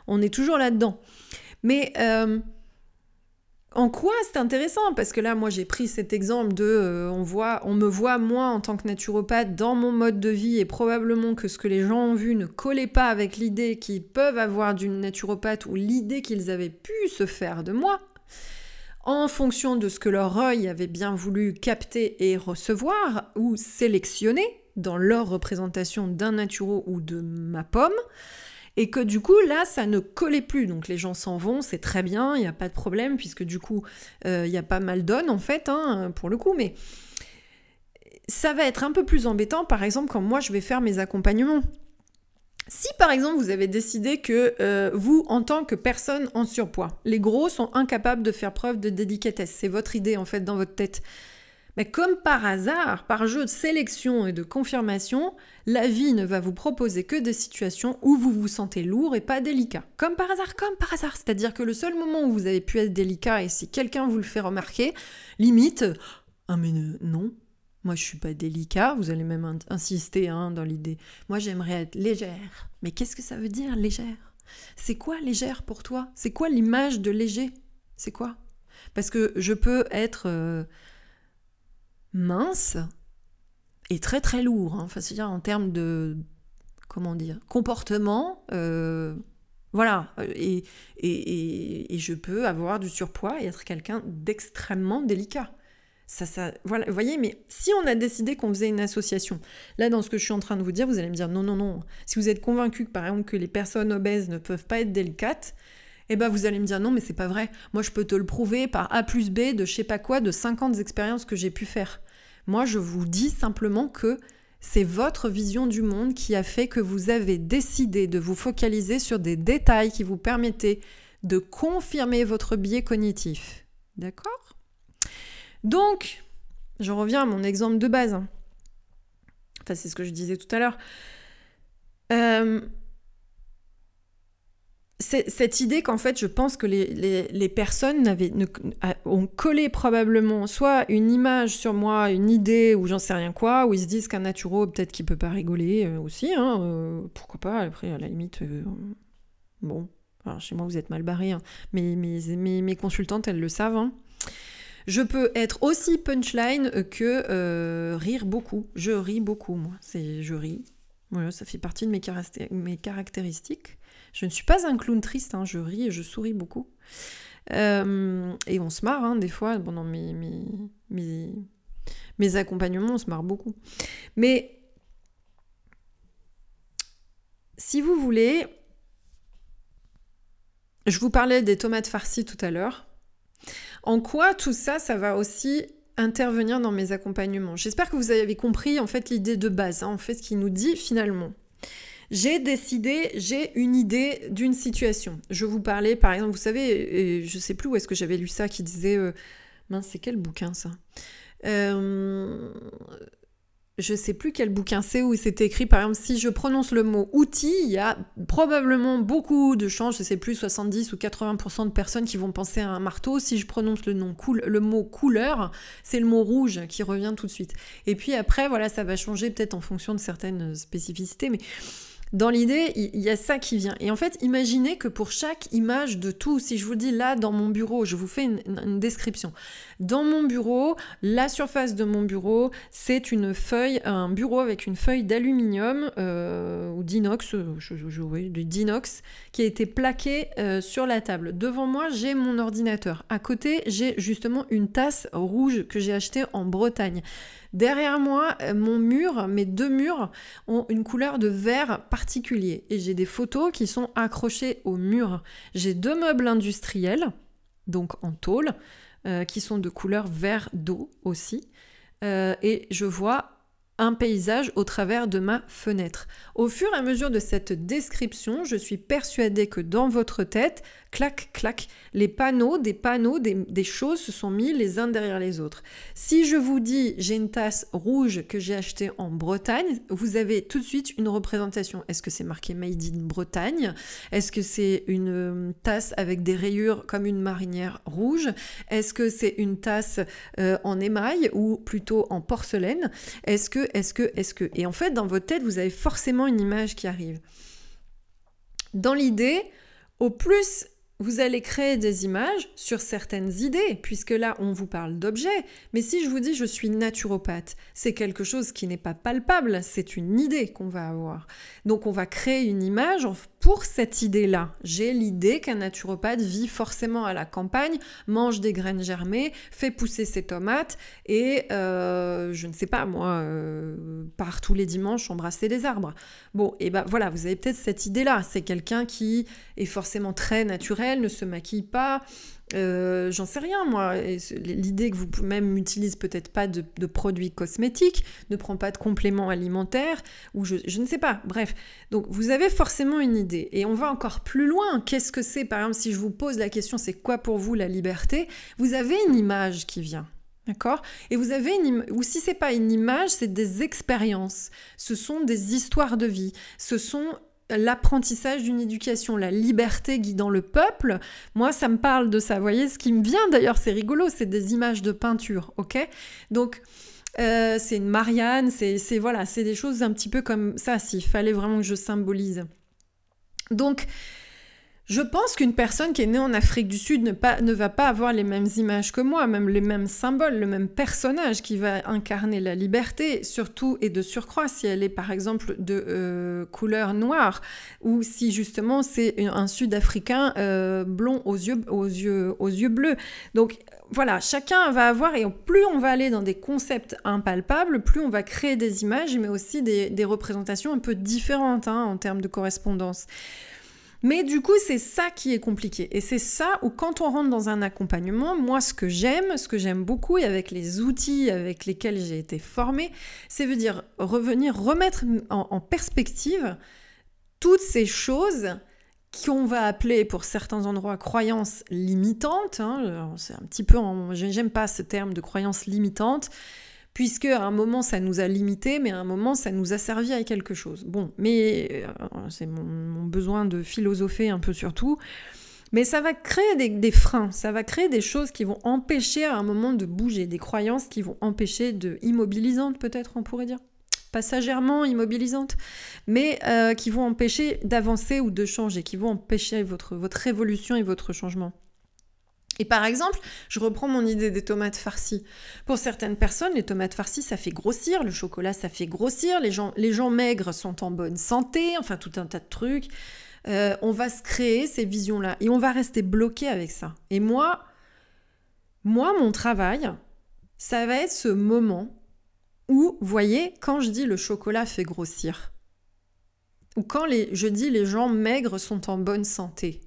A: On est toujours là-dedans. Mais euh, en quoi c'est intéressant? Parce que là, moi, j'ai pris cet exemple de, euh, on voit, on me voit moi en tant que naturopathe dans mon mode de vie et probablement que ce que les gens ont vu ne collait pas avec l'idée qu'ils peuvent avoir d'une naturopathe ou l'idée qu'ils avaient pu se faire de moi, en fonction de ce que leur œil avait bien voulu capter et recevoir ou sélectionner dans leur représentation d'un naturo ou de ma pomme et que du coup là ça ne collait plus. Donc les gens s'en vont c'est très bien il n'y a pas de problème puisque du coup euh, il y a pas mal d'onnes en fait hein, pour le coup. Mais ça va être un peu plus embêtant par exemple quand moi je vais faire mes accompagnements. Si par exemple vous avez décidé que euh, vous, en tant que personne en surpoids, les gros sont incapables de faire preuve de délicatesse, c'est votre idée en fait dans votre tête, mais comme par hasard, par jeu de sélection et de confirmation, la vie ne va vous proposer que des situations où vous vous sentez lourd et pas délicat. Comme par hasard, comme par hasard. C'est-à-dire que le seul moment où vous avez pu être délicat et si quelqu'un vous le fait remarquer, limite, ah mais non, Moi, je suis pas délicat, vous allez même insister hein, dans l'idée. Moi, j'aimerais être légère. Mais qu'est-ce que ça veut dire, légère? C'est quoi légère pour toi? C'est quoi l'image de léger? C'est quoi? Parce que je peux être euh, mince et très très lourd. Hein. Enfin, c'est-à-dire en termes de comment dire comportement. Euh, voilà, et, et, et, je peux avoir du surpoids et être quelqu'un d'extrêmement délicat. Ça, ça, voilà, vous voyez, mais si on a décidé qu'on faisait une association, là, dans ce que je suis en train de vous dire, vous allez me dire non, non, non. Si vous êtes convaincu que, par exemple, que les personnes obèses ne peuvent pas être délicates, eh ben, vous allez me dire non, mais c'est pas vrai. Moi, je peux te le prouver par A plus B de je sais pas quoi, de 50 expériences que j'ai pu faire. Moi, je vous dis simplement que c'est votre vision du monde qui a fait que vous avez décidé de vous focaliser sur des détails qui vous permettaient de confirmer votre biais cognitif. D'accord? Donc, je reviens à mon exemple de base. Hein. Enfin, c'est ce que je disais tout à l'heure. Euh, cette idée qu'en fait, je pense que les, personnes ont collé probablement soit une image sur moi, une idée ou j'en sais rien quoi, où ils se disent qu'un naturo, peut-être qu'il peut pas rigoler euh, aussi, hein, euh, pourquoi pas, après, à la limite, euh, bon, alors chez moi, vous êtes mal barré, hein, mais mes, mes, consultantes, elles le savent. Hein. Je peux être aussi punchline que rire beaucoup. Je ris beaucoup, moi. C'est je ris. Ça fait partie de mes, mes caractéristiques. Je ne suis pas un clown triste, hein, je ris et je souris beaucoup. Euh, et on se marre, hein, des fois, pendant mes, accompagnements, on se marre beaucoup. Mais si vous voulez, je vous parlais des tomates farcies tout à l'heure. En quoi tout ça, ça va aussi intervenir dans mes accompagnements? J'espère que vous avez compris en fait l'idée de base, hein, en fait, qui nous dit finalement j'ai décidé, j'ai une idée d'une situation. Je vous parlais, par exemple, vous savez, je sais plus où est-ce que j'avais lu ça, qui disait, euh, mince, c'est quel bouquin ça? Euh, je sais plus quel bouquin c'est où c'est écrit, par exemple, si je prononce le mot outil, il y a probablement beaucoup de chances, je sais plus, 70 ou 80% de personnes qui vont penser à un marteau. Si je prononce le, nom le mot couleur, c'est le mot rouge qui revient tout de suite. Et puis après, voilà, ça va changer peut-être en fonction de certaines spécificités, mais dans l'idée, il y a ça qui vient. Et en fait, imaginez que pour chaque image de tout, si je vous dis là dans mon bureau, je vous fais une, description. Dans mon bureau, la surface de mon bureau, c'est une feuille, un bureau avec une feuille d'aluminium euh, ou d'inox, je, je, du d'inox, qui a été plaqué euh, sur la table. Devant moi, j'ai mon ordinateur. À côté, j'ai justement une tasse rouge que j'ai achetée en Bretagne. Derrière moi, euh, mon mur, mes deux murs ont une couleur de vert particulier et j'ai des photos qui sont accrochées au mur. J'ai deux meubles industriels, donc en tôle, qui sont de couleur vert d'eau aussi. Euh, et je vois un paysage au travers de ma fenêtre. Au fur et à mesure de cette description, je suis persuadée que dans votre tête, clac, clac, les panneaux, des panneaux, des, choses se sont mis les uns derrière les autres. Si je vous dis j'ai une tasse rouge que j'ai achetée en Bretagne, vous avez tout de suite une représentation. Est-ce que c'est marqué Made in Bretagne? Est-ce que c'est une euh, tasse avec des rayures comme une marinière rouge? Est-ce que c'est une tasse euh, en émail ou plutôt en porcelaine? Est-ce que, est-ce que, est-ce que Et en fait, dans votre tête, vous avez forcément une image qui arrive. Dans l'idée, au plus vous allez créer des images sur certaines idées, puisque là, on vous parle d'objets. Mais si je vous dis je suis naturopathe, c'est quelque chose qui n'est pas palpable, c'est une idée qu'on va avoir. Donc on va créer une image pour cette idée-là. J'ai l'idée qu'un naturopathe vit forcément à la campagne, mange des graines germées, fait pousser ses tomates et, euh, je ne sais pas, moi, euh, part tous les dimanches embrasser des arbres. Bon, et ben voilà, vous avez peut-être cette idée-là. C'est quelqu'un qui est forcément très naturel, ne se maquille pas, euh, j'en sais rien, moi. L'idée que vous même utilise peut-être pas de, produits cosmétiques, ne prend pas de compléments alimentaires, ou je, je, ne sais pas. Bref, donc vous avez forcément une idée. Et on va encore plus loin. Qu'est-ce que c'est? Par exemple, si je vous pose la question, c'est quoi pour vous la liberté? Vous avez une image qui vient. D'accord? Et vous avez une ou si c'est pas une image, c'est des expériences. Ce sont des histoires de vie. Ce sont l'apprentissage d'une éducation, la liberté guidant le peuple. Moi, ça me parle de ça. Vous voyez, ce qui me vient d'ailleurs, c'est rigolo, c'est des images de peinture, ok? Donc, euh, c'est une Marianne, c'est voilà, c'est des choses un petit peu comme ça, s'il fallait vraiment que je symbolise. Donc, je pense qu'une personne qui est née en Afrique du Sud ne, va pas avoir les mêmes images que moi, même les mêmes symboles, le même personnage qui va incarner la liberté, surtout et de surcroît si elle est par exemple de euh, couleur noire, ou si justement c'est un Sud-Africain euh, blond aux yeux bleus. Donc voilà, chacun va avoir, et plus on va aller dans des concepts impalpables, plus on va créer des images, mais aussi des, représentations un peu différentes hein, en termes de correspondance. Mais du coup, c'est ça qui est compliqué. Et c'est ça où quand on rentre dans un accompagnement, moi, ce que j'aime, ce que j'aime beaucoup, et avec les outils avec lesquels j'ai été formée, c'est veut dire revenir, remettre en, perspective toutes ces choses qu'on va appeler pour certains endroits croyances limitantes. Hein. c'est un petit peu, j'aime pas ce terme de croyances limitantes, puisque à un moment ça nous a limité, mais à un moment ça nous a servi à quelque chose. Bon, mais euh, c'est mon, besoin de philosopher un peu sur tout. Mais ça va créer des, freins, ça va créer des choses qui vont empêcher à un moment de bouger, des croyances qui vont empêcher de immobilisantes peut-être on pourrait dire, passagèrement immobilisantes, mais euh, qui vont empêcher d'avancer ou de changer, qui vont empêcher votre, votre évolution et votre changement. Et par exemple, je reprends mon idée des tomates farcies. Pour certaines personnes, les tomates farcies, ça fait grossir, le chocolat, ça fait grossir, les gens, les gens maigres sont en bonne santé, enfin tout un tas de trucs. Euh, on va se créer ces visions-là et on va rester bloqué avec ça. Et moi, moi, mon travail, ça va être ce moment où, voyez, quand je dis le chocolat fait grossir, ou quand je dis les gens maigres sont en bonne santé,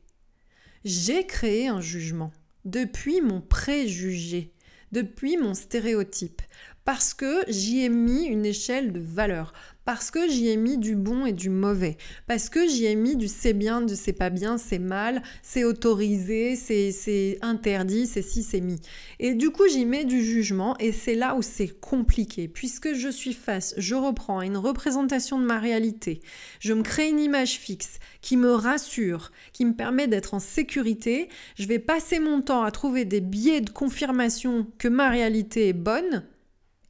A: j'ai créé un jugement depuis mon préjugé, depuis mon stéréotype, parce que j'y ai mis une échelle de valeur, parce que j'y ai mis du bon et du mauvais, parce que j'y ai mis du c'est bien, du c'est pas bien, c'est mal, c'est autorisé, c'est interdit, c'est si, c'est mis. Et du coup, j'y mets du jugement et c'est là où c'est compliqué, puisque je suis face, je reprends une représentation de ma réalité, je me crée une image fixe qui me rassure, qui me permet d'être en sécurité, je vais passer mon temps à trouver des biais de confirmation que ma réalité est bonne,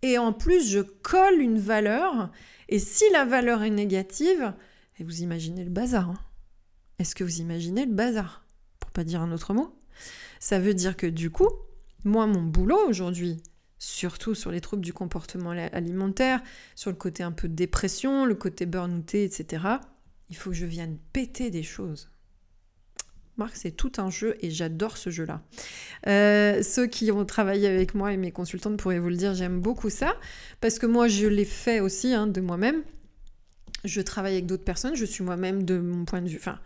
A: et en plus je colle une valeur et si la valeur est négative, et vous imaginez le bazar. Hein. Est-ce que vous imaginez le bazar Pour pas dire un autre mot? Ça veut dire que du coup, moi, mon boulot aujourd'hui, surtout sur les troubles du comportement alimentaire, sur le côté un peu dépression, le côté burn-outé, etc., il faut que je vienne péter des choses. Marc, c'est tout un jeu et j'adore ce jeu-là. Euh, ceux qui ont travaillé avec moi et mes consultantes pourraient vous le dire, j'aime beaucoup ça, parce que moi, je l'ai fait aussi hein, de moi-même. Je travaille avec d'autres personnes, je suis moi-même de mon point de vue, enfin,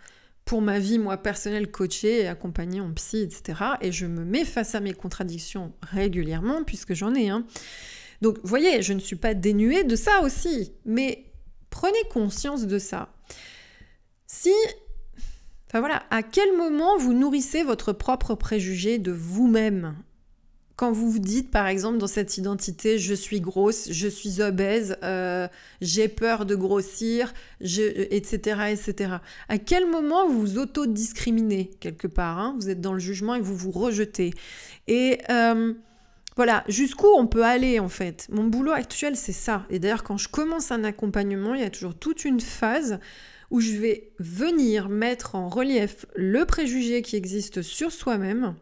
A: pour ma vie, moi, personnelle, coachée et accompagnée en psy, etc. Et je me mets face à mes contradictions régulièrement, puisque j'en ai. Hein. Donc, voyez, je ne suis pas dénuée de ça aussi, mais prenez conscience de ça. Si Enfin voilà, à quel moment vous nourrissez votre propre préjugé de vous-même? Quand vous vous dites, par exemple, dans cette identité, je suis grosse, je suis obèse, euh, j'ai peur de grossir, etc., etc. À quel moment vous vous auto-discriminez quelque part hein? Vous êtes dans le jugement et vous vous rejetez. Et euh, voilà, jusqu'où on peut aller en fait? Mon boulot actuel, c'est ça. Et d'ailleurs, quand je commence un accompagnement, il y a toujours toute une phase où je vais venir mettre en relief le préjugé qui existe sur soi-même,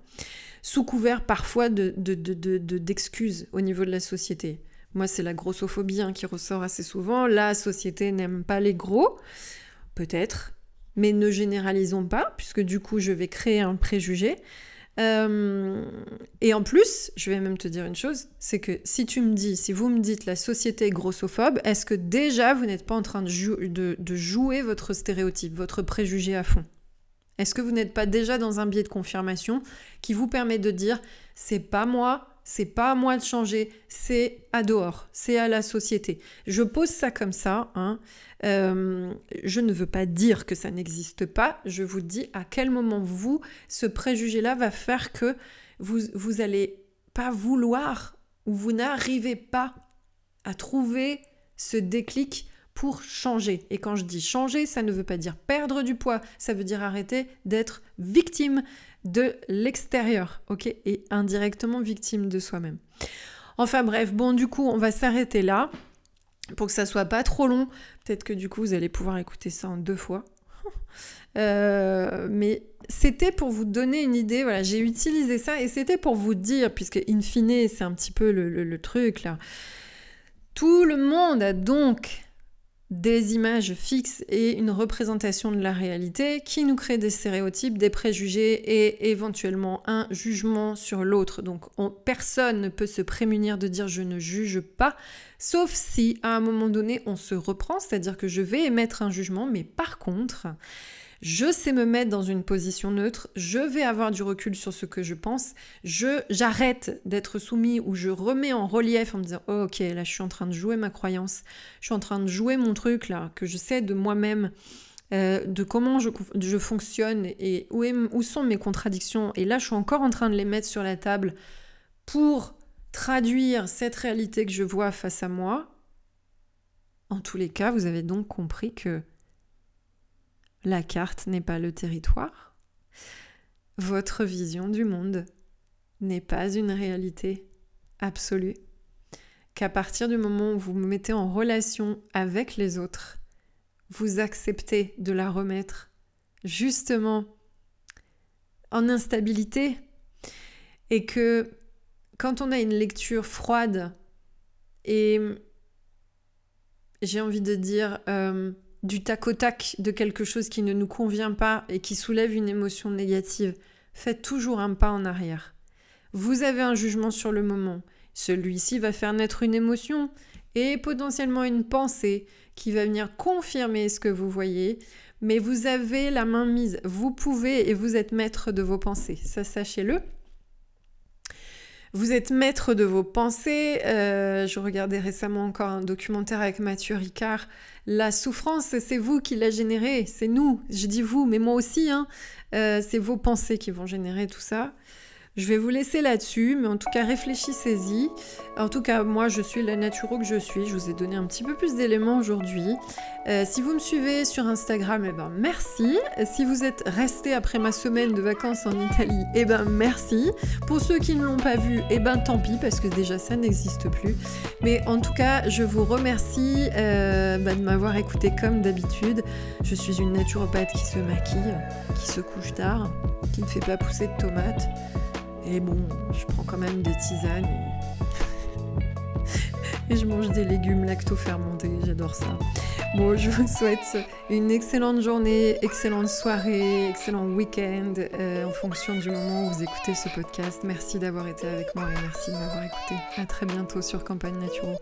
A: sous couvert parfois d'excuses de, au niveau de la société. Moi, c'est la grossophobie hein, qui ressort assez souvent. La société n'aime pas les gros, peut-être, mais ne généralisons pas, puisque du coup, je vais créer un préjugé. Euh, et en plus, je vais même te dire une chose, c'est que si tu me dis, si vous me dites la société est grossophobe, est-ce que déjà vous n'êtes pas en train de, de jouer votre stéréotype, votre préjugé à fond? Est-ce que vous n'êtes pas déjà dans un biais de confirmation qui vous permet de dire c'est pas moi, c'est pas à moi de changer, c'est à dehors, c'est à la société. Je pose ça comme ça. Hein. Euh, je ne veux pas dire que ça n'existe pas. Je vous dis à quel moment vous, ce préjugé-là va faire que vous, vous allez pas vouloir ou vous n'arrivez pas à trouver ce déclic pour changer. Et quand je dis changer, ça ne veut pas dire perdre du poids, ça veut dire arrêter d'être victime de l'extérieur, ok Et indirectement victime de soi-même. Enfin bref, bon du coup on va s'arrêter là pour que ça soit pas trop long. Peut-être que du coup vous allez pouvoir écouter ça en deux fois. Euh, mais c'était pour vous donner une idée, voilà, j'ai utilisé ça et c'était pour vous dire, puisque in fine c'est un petit peu le truc là. Tout le monde a donc des images fixes et une représentation de la réalité qui nous crée des stéréotypes, des préjugés et éventuellement un jugement sur l'autre. Donc personne ne peut se prémunir de dire je ne juge pas, sauf si à un moment donné on se reprend, c'est-à-dire que je vais émettre un jugement, mais par contre, je sais me mettre dans une position neutre, je vais avoir du recul sur ce que je pense, je j'arrête d'être soumis ou je remets en relief en me disant oh, ok là je suis en train de jouer ma croyance, je suis en train de jouer mon truc là que je sais de moi-même. Euh, de comment je, je fonctionne et où, où sont mes contradictions. Et là, je suis encore en train de les mettre sur la table pour traduire cette réalité que je vois face à moi. En tous les cas, vous avez donc compris que la carte n'est pas le territoire. Votre vision du monde n'est pas une réalité absolue. Qu'à partir du moment où vous vous mettez en relation avec les autres, vous acceptez de la remettre justement en instabilité et que quand on a une lecture froide et j'ai envie de dire euh, du tac au tac de quelque chose qui ne nous convient pas et qui soulève une émotion négative, faites toujours un pas en arrière. Vous avez un jugement sur le moment. Celui-ci va faire naître une émotion et potentiellement une pensée qui va venir confirmer ce que vous voyez, mais vous avez la main mise. Vous pouvez et vous êtes maître de vos pensées. Ça, sachez-le. Vous êtes maître de vos pensées. Euh, je regardais récemment encore un documentaire avec Mathieu Ricard. La souffrance, c'est vous qui la générez, c'est nous. Je dis vous, mais moi aussi. Hein. Euh, c'est vos pensées qui vont générer tout ça. Je vais vous laisser là-dessus, mais en tout cas, réfléchissez-y. En tout cas, moi, je suis la naturo que je suis. Je vous ai donné un petit peu plus d'éléments aujourd'hui. Euh, si vous me suivez sur Instagram, eh ben merci. Si vous êtes resté après ma semaine de vacances en Italie, eh ben merci. Pour ceux qui ne l'ont pas vu, eh ben tant pis, parce que déjà ça n'existe plus. Mais en tout cas, je vous remercie euh, bah, de m'avoir écouté comme d'habitude. Je suis une naturopathe qui se maquille, qui se couche tard, qui ne fait pas pousser de tomates. Et bon, je prends quand même des tisanes et, je mange des légumes lacto-fermentés, j'adore ça. Bon, je vous souhaite une excellente journée, excellente soirée, excellent week-end euh, en fonction du moment où vous écoutez ce podcast. Merci d'avoir été avec moi et merci de m'avoir écouté. À très bientôt sur Campagne Naturo.